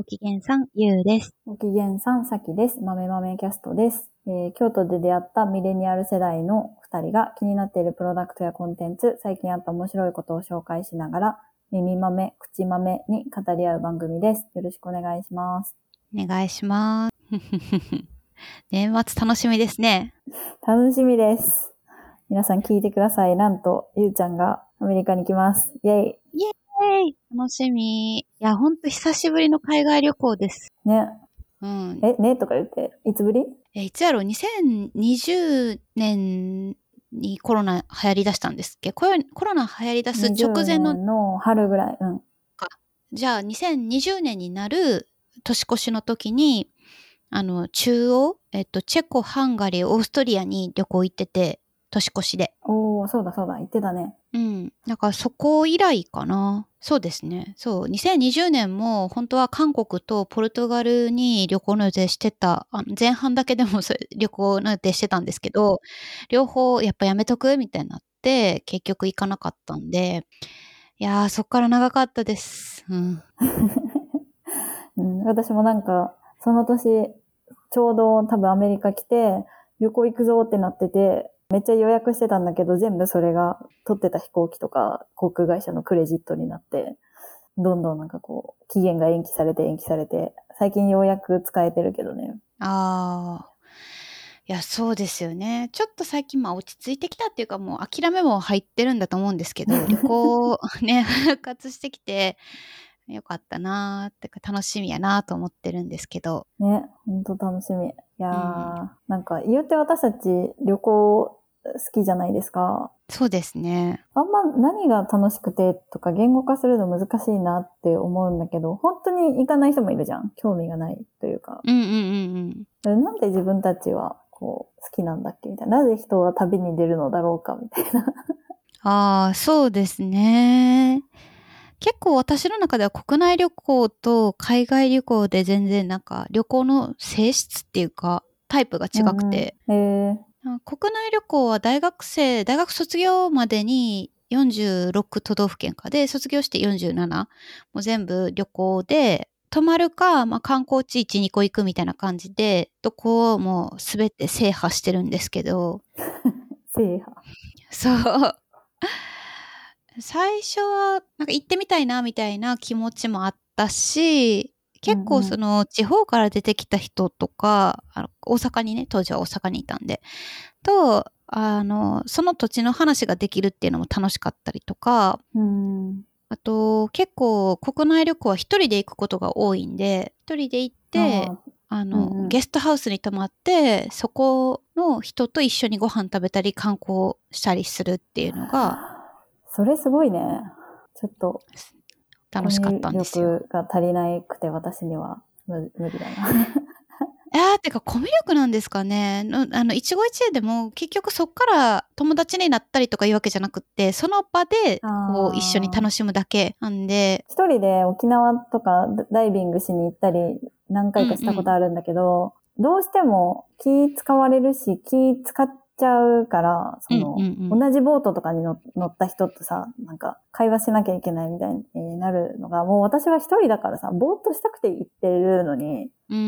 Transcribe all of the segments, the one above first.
ご機嫌さん、ゆうです。ご機嫌さん、さきです。豆豆キャストです、えー京都で出会ったミレニアル世代の二人が気になっているプロダクトやコンテンツ、最近あった面白いことを紹介しながら、耳豆、口豆に語り合う番組です。よろしくお願いします。お願いします。年末楽しみですね。楽しみです。皆さん聞いてください。なんと、ゆうちゃんがアメリカに来ます。イェイ。えい楽しみ。いや、ほんと久しぶりの海外旅行です。ね。うん。え、ねとか言って、いつぶり？え、いつやろう ?2020 年にコロナ流行り出したんですっけ？コロコロナ流行り出す直前20の、年の春ぐらい。うん。じゃあ2020年になる年越しの時に、あの、中央、えっと、チェコ、ハンガリー、オーストリアに旅行行ってて、年越しで。おー、そうだそうだ、言ってたね。うん。だからそこ以来かな。そうですね。そう。2020年も本当は韓国とポルトガルに旅行の予定してた。あの前半だけでもそれ旅行の予定してたんですけど、両方やっぱやめとく？みたいになって、結局行かなかったんで、いやー、そっから長かったです。うん。うん、私もなんか、その年、ちょうど多分アメリカ来て、旅行行くぞってなってて、めっちゃ予約してたんだけど、全部それが取ってた飛行機とか航空会社のクレジットになって、どんどんなんかこう、期限が延期されて延期されて、最近ようやく使えてるけどね。ああ。いや、そうですよね。ちょっと最近、まあ、落ち着いてきたっていうか、もう諦めも入ってるんだと思うんですけど、旅行ね、復活してきて、よかったなーってか、楽しみやなーと思ってるんですけど。ね、ほんと楽しみ。いやー、なんか言うて私たち旅行好きじゃないですか。そうですね。あんま何が楽しくてとか言語化するの難しいなって思うんだけど、本当に行かない人もいるじゃん。興味がないというか。うんうんうんうん。なんで自分たちはこう好きなんだっけみたいな。なぜ人は旅に出るのだろうかみたいな。ああ、そうですね。結構私の中では国内旅行と海外旅行で全然なんか旅行の性質っていうかタイプが違くて、うん国内旅行は大学生、大学卒業までに46都道府県かで、卒業して47。もう全部旅行で、泊まるか、まあ、観光地1、2個行くみたいな感じで、どこをもうすべて制覇してるんですけど、ー、制覇。そう。最初は、なんか行ってみたいな、みたいな気持ちもあったし、結構その地方から出てきた人とか、あの大阪にね、当時は大阪にいたんで、と、あの、その土地の話ができるっていうのも楽しかったりとか、うん。あと結構国内旅行は一人で行くことが多いんで、一人で行って、あの、うんうん。ゲストハウスに泊まって、そこの人と一緒にご飯食べたり観光したりするっていうのが。それすごいね。ちょっと、楽しかったんですよ。が足りなくて私には無無理だな。あーてかコミュ力なんですかね。のあの、一期一会でも結局そっから友達になったりとかいうわけじゃなくって、その場でこう一緒に楽しむだけなんで、一人で沖縄とかダイビングしに行ったり何回かしたことあるんだけど、どうしても気使われるし気使っちゃうから、その、うんうんうん同じボートとかに乗乗った人とさ、なんか会話しなきゃいけないみたいになるのが、もう私は一人だからさ、ぼーっとしたくて行ってるのに、うんうん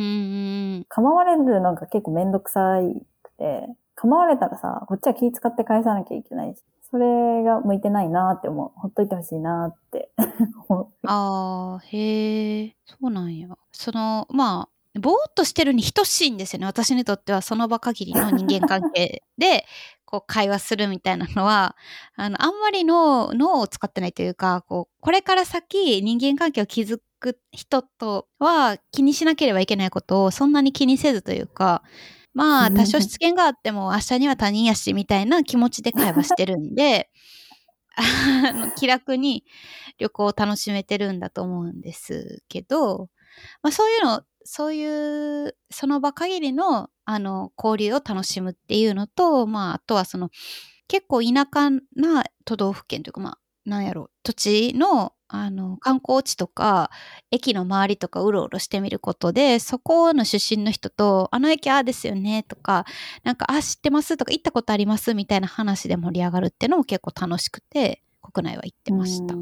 うん。構われるのが結構めんどくさくて、構われたらさ、こっちは気使って返さなきゃいけないし、それが向いてないなって思う。ほっといてほしいなって。ああ、へえ、そうなんや。その、まあ、ぼーっとしてるに等しいんですよね。私にとってはその場限りの人間関係 で、こう会話するみたいなのは、あの、あんまり脳、脳を使ってないというか、こう、これから先人間関係を築く人とは気にしなければいけないことをそんなに気にせずというか、まあ、多少失言があっても明日には他人やし、みたいな気持ちで会話してるんで、あの気楽に旅行を楽しめてるんだと思うんですけど、まあそういうの、そういう、その場限りの、あの、交流を楽しむっていうのと、まあ、あとはその、結構田舎な都道府県というか、まあ、なんやろ、土地の、あの、観光地とか、駅の周りとかうろうろしてみることで、そこの出身の人と、あの駅ああですよね、とか、なんか、あ、知ってますとか、行ったことありますみたいな話で盛り上がるっていうのも結構楽しくて、国内は行ってました。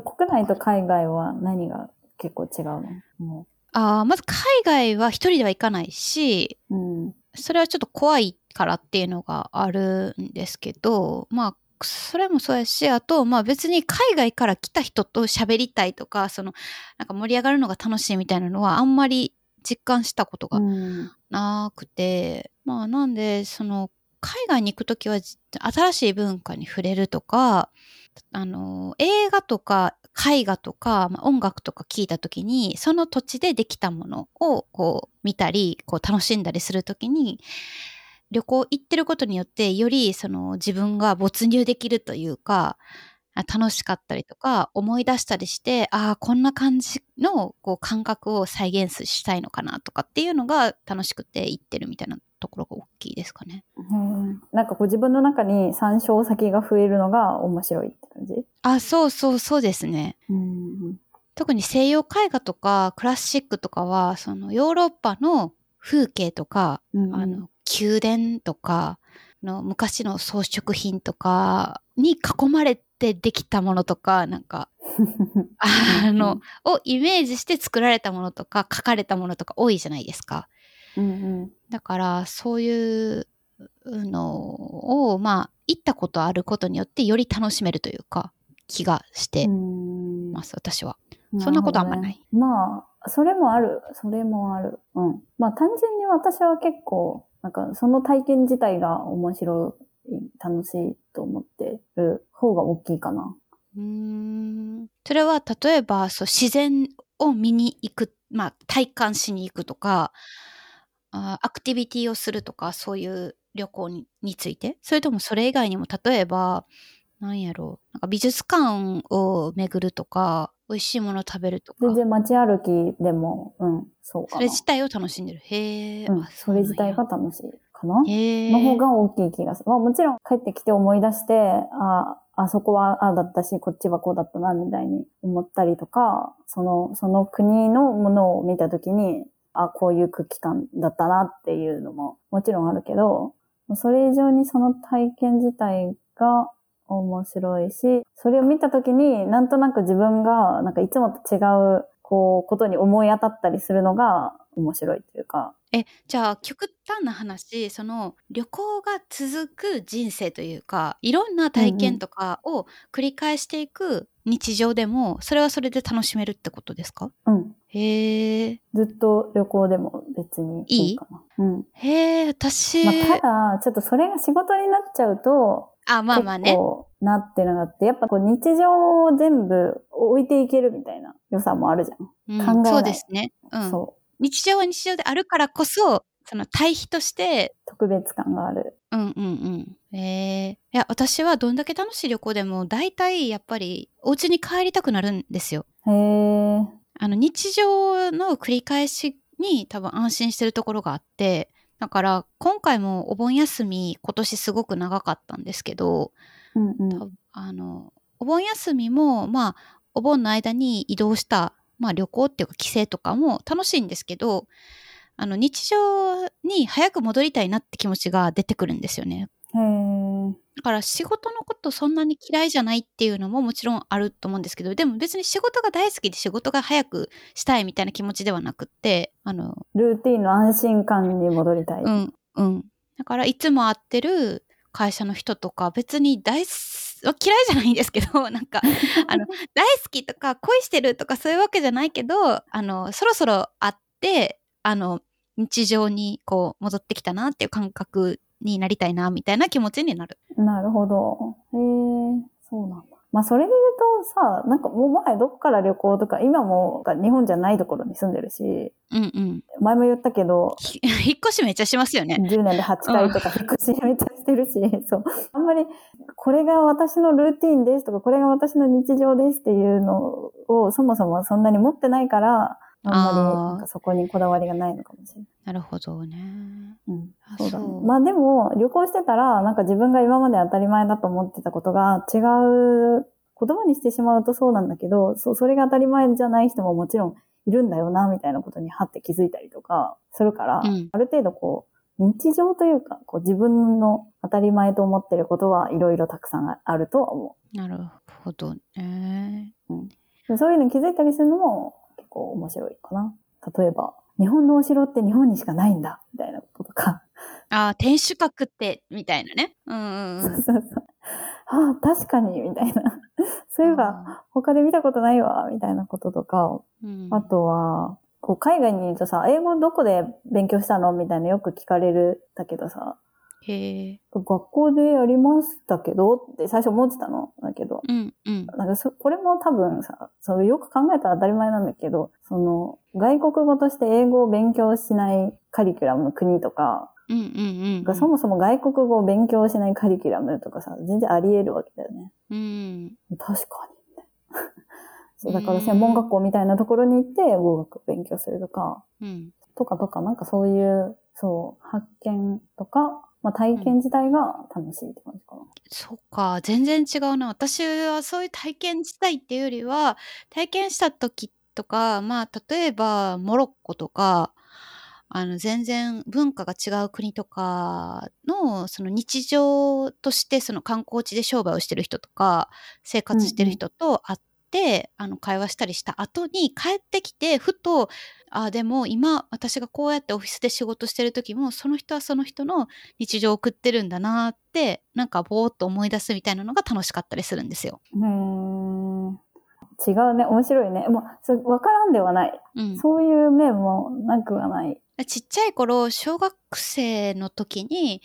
国内と海外は何が結構違うの？もあーまず海外は一人では行かないし、うん。それはちょっと怖いからっていうのがあるんですけど、まあ、それもそうやし、あと、まあ別に海外から来た人と喋りたいとか、その、なんか盛り上がるのが楽しいみたいなのはあんまり実感したことがうん。なくて、まあなんで、その、海外に行く時は新しい文化に触れるとか、あの、映画とか絵画とか、まあ、音楽とか聞いた時に、その土地でできたものをこう見たり、こう楽しんだりする時に、旅行行ってることによって、よりその自分が没入できるというか、楽しかったりとか、思い出したりして、ああ、こんな感じのこう感覚を再現したいのかなとかっていうのが楽しくて行ってるみたいなところが大きいですかね。うんなんかこう自分の中に参照先が増えるのが面白いって感じ？あ、そうそうそうですね。うん。特に西洋絵画とかクラシックとかは、そのヨーロッパの風景とか、うんあの、宮殿とか、あの昔の装飾品とかに囲まれてできたものとか、なんか、あの、をイメージして作られたものとか、書かれたものとか多いじゃないですか。うんだから、そういうのを、まあ、行ったことあることによって、より楽しめるというか、気がしてうんます、私は。そんなことあんまないねまあ、それもある。それもある。うん。まあ単純に私は結構、なんかその体験自体が面白い、楽しいと思ってる方が大きいかな。うーん。それは例えばそう自然を見に行く、まあ、体感しに行くとかあアクティビティをするとかそういう旅行にについて？それともそれ以外にも例えばなんやろうなんか美術館を巡るとか美味しいものを食べるとか。全然街歩きでも、うん、そうかな。それ自体を楽しんでる。へえ、うんあ、それ自体がう楽しいかな？の方が大きい気がする。まあもちろん帰ってきて思い出して、あ、あそこはああだったし、こっちはこうだったな、みたいに思ったりとか、その、その国のものを見たときに、あ、こういう空気感だったなっていうのももちろんあるけど、それ以上にその体験自体が面白いし、それを見たときになんとなく自分がなんかいつもと違うこうことに思い当たったりするのが面白いというか、えじゃあ極端な話その旅行が続く人生というかいろんな体験とかを繰り返していく日常でもそれはそれで楽しめるってことですか？うん。へえ。ずっと旅行でも別にいいかな。うん。へえ私、まあ、ただ、ちょっとそれが仕事になっちゃうと、あまあまあね。結構なってるなって、やっぱこう日常を全部置いていけるみたいな良さもあるじゃん。うん考えそうですね、うん、そ日常は日常であるからこそその対比としてう。特別感がある。うんうんうん。えー、いや、私はどんだけ楽しい旅行でも、大体やっぱりお家に帰りたくなるんですよ。へえ。あの、日常の繰り返しに多分安心してるところがあって、だから今回もお盆休み、今年すごく長かったんですけど、うんうん。あの、お盆休みも、まあ、お盆の間に移動した、まあ旅行っていうか帰省とかも楽しいんですけど、あの、日常に早く戻りたいなって気持ちが出てくるんですよね。だから仕事のことそんなに嫌いじゃないっていうのももちろんあると思うんですけど、でも別に仕事が大好きで仕事が早くしたいみたいな気持ちではなくって、あの、ルーティンの安心感に戻りたい。うん、うん。だからいつも会ってる会社の人とか別に大す嫌いじゃないんですけど、なんか、あの、大好きとか恋してるとかそういうわけじゃないけど、あの、そろそろ会って、あの、日常にこう戻ってきたなっていう感覚になりたいなみたいな気持ちになる。なるほど。へえ、そうなんだ。まあ、それで言うとさ、なんかもう前どこから旅行とか、今も日本じゃないところに住んでるし、うんうん。前も言ったけど、ひ 引っ越しめっちゃしますよね。10年で8回とか引っ越しめっちゃしてるし、そう。あんまり、これが私のルーティンですとか、これが私の日常ですっていうのを、そもそもそんなに持ってないから、あんまり、なんかそこにこだわりがないのかもしれない。なるほどね。うんあ。そうだねそう。まあでも、旅行してたら、なんか自分が今まで当たり前だと思ってたことが違う、言葉にしてしまうとそうなんだけど、そう、それが当たり前じゃない人ももちろんいるんだよな、みたいなことにはって気づいたりとかするから、うんある程度こう、日常というか、こう自分の当たり前と思ってることはいろいろたくさんあるとは思なるほどね。う。でそういうのに気づいたりするのも結構面白いかな。例えば、日本のお城って日本にしかないんだ、みたいなこととか。ああ、天守閣って、みたいなね。うんうんそううんそうそう。ああ、確かに、みたいな。そういえば、他で見たことないわ、みたいなこととか。うん。あとは、こう、海外にいるとさ、英語どこで勉強したの？みたいなよく聞かれるんだけどさ、へえ。学校でやりましたけどって最初思ってたのだけど、うんうん。なんかそ、これも多分さ、そうよく考えたら当たり前なんだけど、その、外国語として英語を勉強しないカリキュラムの国とか、うんうんうん。そもそも外国語を勉強しないカリキュラムとかさ、全然あり得るわけだよね。うん。確かに。そう、だから専門学校みたいなところに行って語学を勉強するとか、うん。とかとか、なんかそういう、そう、発見とか、まあ体験自体が楽しいって感じかな。そっか、全然違うな。私はそういう体験したいっていうよりは、体験した時とか、まあ、例えば、モロッコとか、あの、全然文化が違う国とかの、その日常として、その観光地で商売をしてる人とか、生活してる人と会って、あの、会話したりした後に帰ってきて、ふと、あ、でも今、私がこうやってオフィスで仕事してる時も、その人はその人の日常を送ってるんだなって、なんかぼーっと思い出すみたいなのが楽しかったりするんですよ。へー違うね。面白いね。もう、そうわからんではない。うん。そういう面もなくはない。ちっちゃい頃、小学生の時に、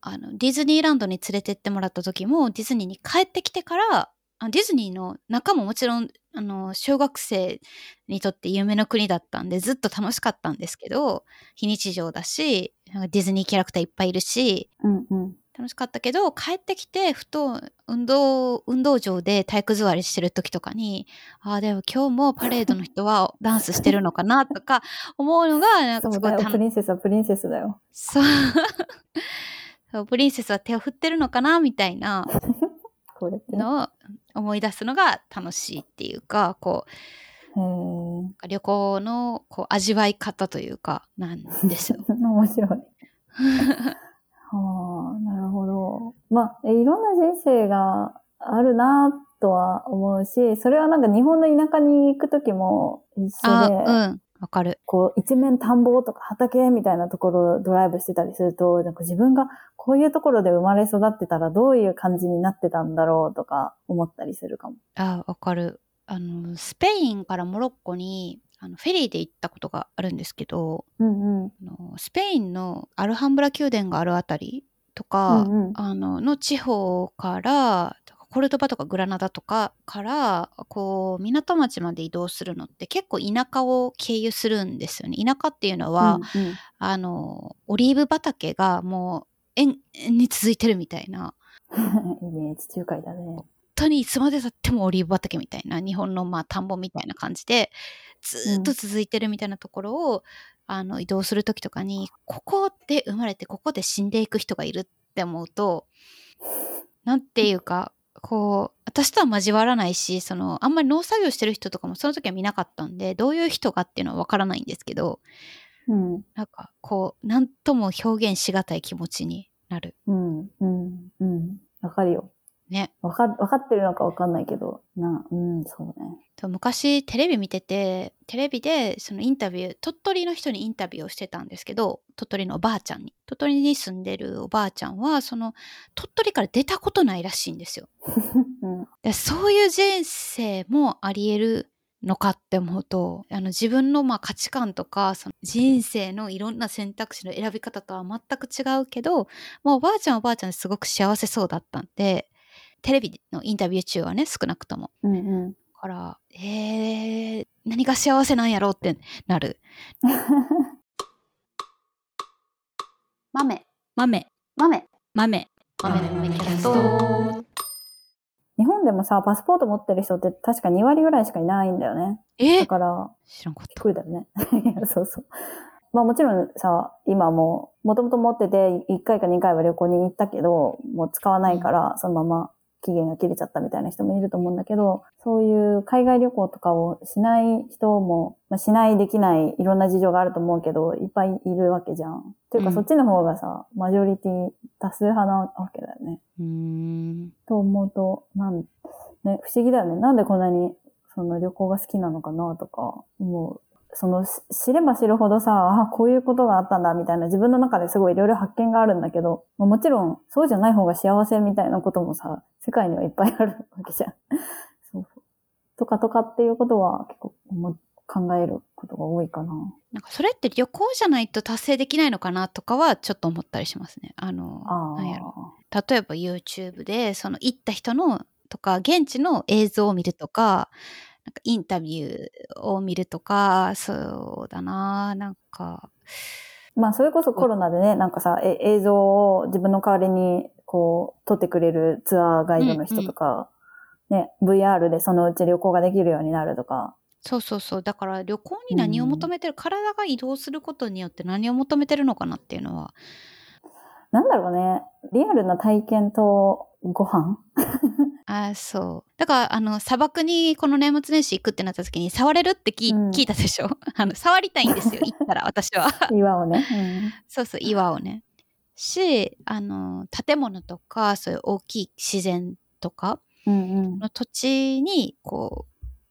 あの、ディズニーランドに連れてってもらった時も、ディズニーに帰ってきてから、あディズニーの中ももちろん、あの、小学生にとって夢の国だったんで、ずっと楽しかったんですけど、非日常だし、なんかディズニーキャラクターいっぱいいるし、うんうん。楽しかったけど、帰ってきて、ふと運動、運動場で体育座りしてる時とかに、ああ、でも今日もパレードの人は ダンスしてるのかなとか思うのが、なんか。すごい楽プリンセスはプリンセスだよ。そう。プリンセスは手を振ってるのかなみたいな。のを思い出すのが楽しいっていうか、こう、旅行のこう味わい方というか、なんですよ。面白い。はあ、なるほど。まあ、えいろんな人生があるなとは思うし、それはなんか日本の田舎に行くときも一あ、緒で、うん。わかる。こう一面田んぼとか畑みたいなところをドライブしてたりすると、なんか自分がこういうところで生まれ育ってたらどういう感じになってたんだろうとか思ったりするかも。あ、わかる。あの、スペインからモロッコに、あのフェリーで行ったことがあるんですけど、うんうん。あのスペインのアルハンブラ宮殿があるあたりとか、うんうんあのの地方からコルドバとかグラナダとかからこう港町まで移動するのって結構田舎を経由するんですよね。田舎っていうのは、うんうんあのオリーブ畑がもう延々に続いてるみたいな。いいね、地中海だね。本当にいつまでたってもオリーブ畑みたいな日本のまあ田んぼみたいな感じでずーっと続いてるみたいなところを、あの移動する時とかにここで生まれてここで死んでいく人がいるって思うと なんていうかこう私とは交わらないしそのあんまり農作業してる人とかもその時は見なかったんでどういう人がっていうのは分からないんですけどうん、なんかこう何とも表現しがたい気持ちになるうん、うん、うん。わかるよ。ね。わか、わかってるのかわかんないけど、な、うん、そうね。と昔テレビ見ててテレビでそのインタビュー鳥取の人にインタビューをしてたんですけど鳥取のおばあちゃんに鳥取に住んでるおばあちゃんはその鳥取から出たことないらしいんですよ うん、でそういう人生もありえるのかって思うとあの自分のまあ価値観とかその人生のいろんな選択肢の選び方とは全く違うけどもうおばあちゃんはおばあちゃんですごく幸せそうだったんでテレビのインタビュー中はね少なくともうん、うん。から、えー、何が幸せなんやろうってなる。豆、豆、豆、豆。豆の豆キャスト。日本でもさ、パスポート持ってる人って確か2割ぐらいしかいないんだよね。え？だから、知らんかった。びっくりだよね。そうそう。まあもちろんさ、今もう、もともと持ってて1回か2回は旅行に行ったけど、もう使わないから、そのまま期限が切れちゃったみたいな人もいると思うんだけど、そういう海外旅行とかをしない人も、まあ、しないできないいろんな事情があると思うけど、いっぱいいるわけじゃん。っていうか、うんそっちの方がさ、マジョリティ多数派なわけだよね。うーん。と思うと、なん、ね、不思議だよね。なんでこんなに、その旅行が好きなのかなとか思う。その、し知れば知るほどさ、あ、こういうことがあったんだ、みたいな自分の中ですごいいろいろ発見があるんだけど、まあもちろん、そうじゃない方が幸せみたいなこともさ、世界にはいっぱいあるわけじゃん。そ うそう。とかとかっていうことは結構思考えることが多いかな。なんかそれって旅行じゃないと達成できないのかなとかはちょっと思ったりしますね。あの、あなんやろ。例えば YouTube でその行った人のとか現地の映像を見るとかなんかインタビューを見るとかそうだななんか。まあ、それこそコロナでね、なんかさ、え映像を自分の代わりに、こう、撮ってくれるツアーガイドの人とか、ね、VR でそのうち旅行ができるようになるとか。そうそうそう。だから旅行に何を求めてる、体が移動することによって何を求めてるのかなっていうのは。なんだろうね、リアルな体験とご飯？あそうだからあの砂漠にこの年末年始行くってなった時に触れるって聞,、うん聞いたでしょ？あの触りたいんですよ 行ったら私は 岩をね。そうそう岩をねしあの建物とかそういう大きい自然とかうん。うんうん。の土地にこ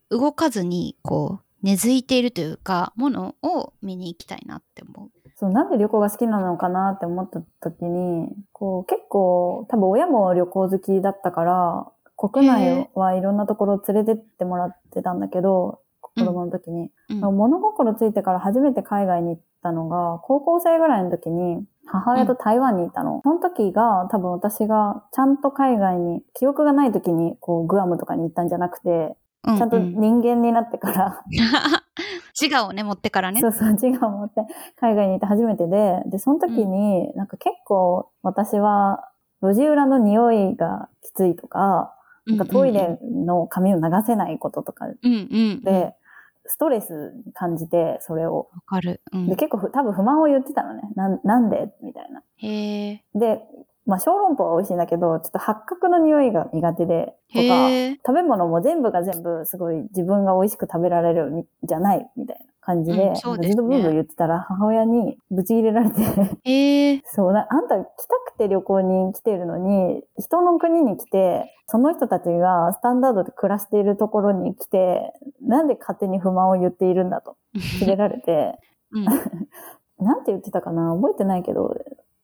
う動かずにこう根付いているというかものを見に行きたいなって思う。そう、なんで旅行が好きなのかなって思った時に、こう、結構、多分親も旅行好きだったから、国内はいろんなところ連れてってもらってたんだけど、子供の時に。うん。物心ついてから初めて海外に行ったのが、高校生ぐらいの時に、母親と台湾にいたの。その時が多分私がちゃんと海外に、記憶がない時にこうグアムとかに行ったんじゃなくて、うちゃんとうん人間になってから、自我をね持ってからね。そうそう、自我を持って海外に行って初めてで、で、その時に、なんか結構私は路地裏の匂いがきついとか、なんかトイレの紙を流せないこととかうんうんで、ストレス感じて、それを。わかる、うんで、結構ふ多分不満を言ってたのね。なんなんで？みたいな。へえで、まあ小籠包は美味しいんだけど、ちょっと八角の匂いが苦手で、とか、食べ物も全部が全部すごい自分が美味しく食べられるみじゃないみたいな感じで、うんそうですね。ずっとブーブー言ってたら母親にぶち入れられて、そうな、あんた来たくて旅行に来てるのに、人の国に来て、その人たちがスタンダードで暮らしているところに来て、なんで勝手に不満を言っているんだと、切れられて、うん。なんて言ってたかな覚えてないけど、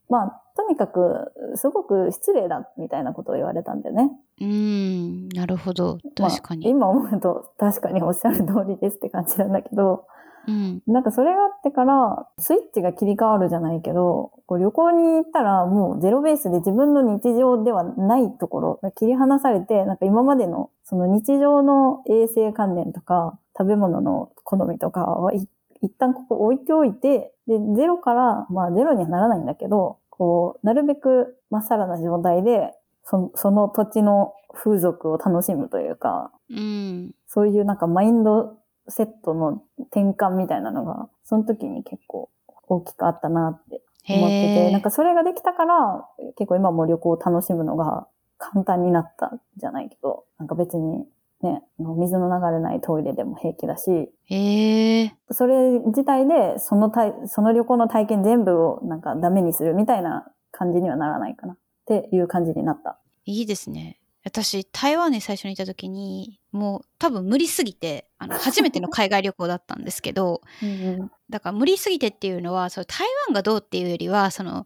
まあ、とにかく、すごく失礼だ、みたいなことを言われたんだよね。うんなるほど。確かに、まあ今思うと、確かにおっしゃる通りですって感じなんだけど、うん。なんかそれがあってから、スイッチが切り替わるじゃないけど、こう旅行に行ったらもうゼロベースで自分の日常ではないところ、切り離されて、なんか今までのその日常の衛生観念とか、食べ物の好みとかはい一旦ここ置いておいて、で、ゼロから、まあゼロにはならないんだけど、こう、なるべくまっさらな状態で、そその土地の風俗を楽しむというか、うん。そういうなんかマインドセットの転換みたいなのが、その時に結構大きくあったなって思ってて、なんかそれができたから、結構今も旅行を楽しむのが簡単になったじゃないけど、なんか別にね、水の流れないトイレでも平気だし、へえそれ自体でその体その旅行の体験全部をなんかダメにするみたいな感じにはならないかな。っていう感じになった。いいですね。私台湾に最初にいた時にもう多分無理すぎてあの初めての海外旅行だったんですけど だから無理すぎてっていうのはその台湾がどうっていうよりはその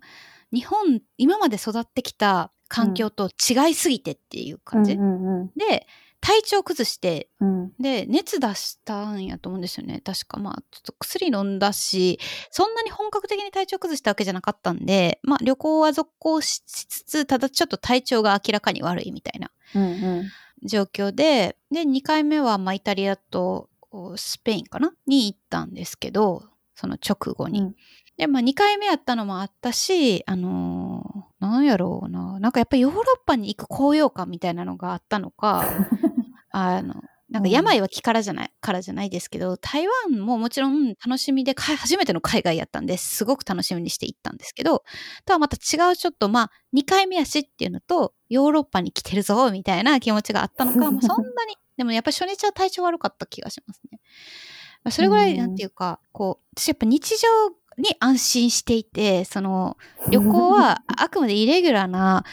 日本今まで育ってきた環境と違いすぎてっていう感じ、うんうん。で体調崩してうん。うんで熱出したんやと思うんですよね。確か。まあちょっと薬飲んだしそんなに本格的に体調崩したわけじゃなかったんでまあ旅行は続行しつつただちょっと体調が明らかに悪いみたいなうんうん。状況でで2回目はまあイタリアとスペインかな？に行ったんですけどその直後に。うん。でまあ2回目やったのもあったしあのーなんやろうな。なんかやっぱりヨーロッパに行く高揚感みたいなのがあったのか あのなんか病は気からじゃない、からじゃないですけど台湾ももちろん楽しみでか初めての海外やったんですごく楽しみにして行ったんですけどとはまた違うちょっとまあ2回目やしっていうのとヨーロッパに来てるぞみたいな気持ちがあったのか、まあ、そんなにでもやっぱ初日は体調悪かった気がしますね。まあそれぐらいうんなんていうかこう私やっぱ日常に安心していてその 旅行はあくまでイレギュラーな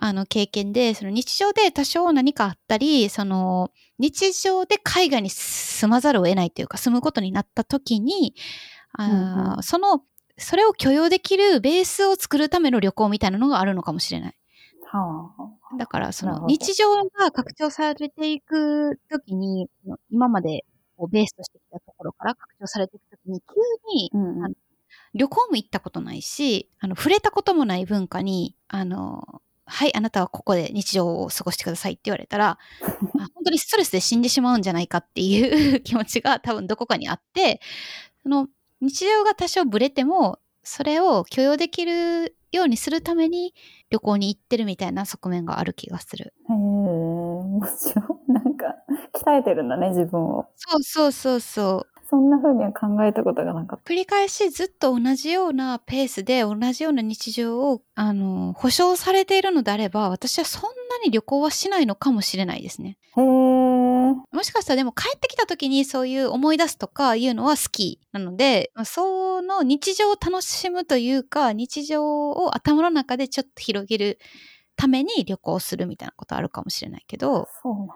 あの経験で、その日常で多少何かあったり、その日常で海外に住まざるを得ないというか、住むことになった時に、あうんうんその、それを許容できるベースを作るための旅行みたいなのがあるのかもしれない。はあ。だから、その日常が拡張されていくときに、今までこうベースとしてきたところから拡張されていくときに、急にうん旅行も行ったことないし、あの、触れたこともない文化に、あの、はい、あなたはここで日常を過ごしてくださいって言われたら、あ本当にストレスで死んでしまうんじゃないかっていう 気持ちが多分どこかにあって、その日常が多少ブレても、それを許容できるようにするために旅行に行ってるみたいな側面がある気がする。へえ、面白い。なんか、鍛えてるんだね、自分を。そうそうそうそう。そんな風には考えたことがなかっ繰り返しずっと同じようなペースで同じような日常を、あの、保証されているのであれば、私はそんなに旅行はしないのかもしれないですね。た。へえ、もしかしたらでも帰ってきた時にそういう思い出すとかいうのは好きなので、まあその日常を楽しむというか、日常を頭の中でちょっと広げるために旅行するみたいなことあるかもしれないけど、そうなんだ。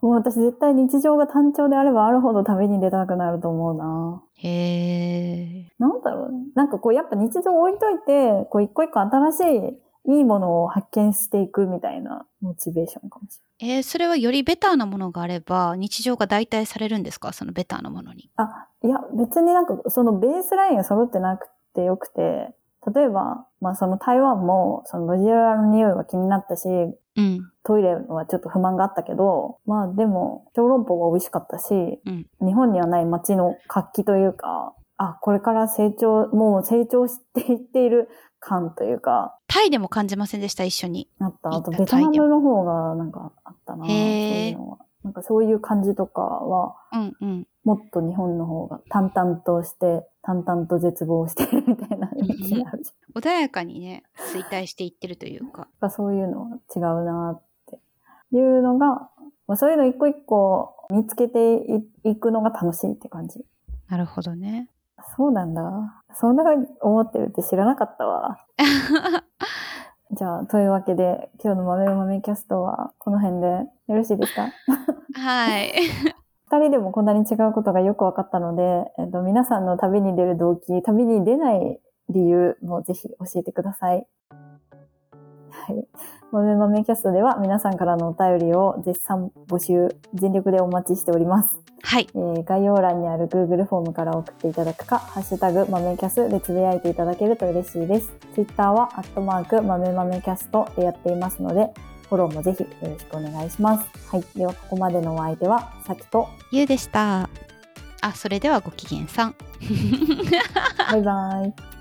もう私絶対日常が単調であればあるほど旅に出たくなると思うな。へー。なんだろうね。なんかこうやっぱ日常置いといて、こう一個一個新しいいいものを発見していくみたいなモチベーションかもしれない。えーそれはよりベターなものがあれば、日常が代替されるんですか？そのベターなものに。あ、いや別になんかそのベースラインが揃ってなくてよくて、例えば、まあその台湾もその路地裏の匂いは気になったし、うん。トイレはちょっと不満があったけど、まあでも、小籠包は美味しかったし、うん日本にはない街の活気というか、あ、これから成長、もう成長していっている感というか、タイでも感じませんでした、一緒に。あった。あとベトナムの方がなんかあったな。そういうのは。なんかそういう感じとかは、うんうん。もっと日本の方が淡々として、淡々と絶望してるみたいなイメージがあるじ穏やかにね、衰退していってるというか。そういうのは違うなっていうのが、まあ、そういうの一個一個見つけていいくのが楽しいって感じ。なるほどね。そうなんだ。そんな風に思ってるって知らなかったわ。じゃあ、というわけで、今日の豆豆キャストはこの辺でよろしいですか？はい。二人でもこんなに違うことがよく分かったので、えっと、皆さんの旅に出る動機、旅に出ない理由もぜひ教えてください。はい。豆豆キャストでは皆さんからのお便りを絶賛募集、全力でお待ちしております。はい。えー概要欄にある Google フォームから送っていただくか、ハッシュタグ豆キャスでつぶやいていただけると嬉しいです。Twitter は、アットマーク豆豆キャストでやっていますので、フォローもぜひよろしくお願いします。はい。では、ここまでのお相手は、さきと、ゆうでした。あ、それではご機嫌さん。バイバイ。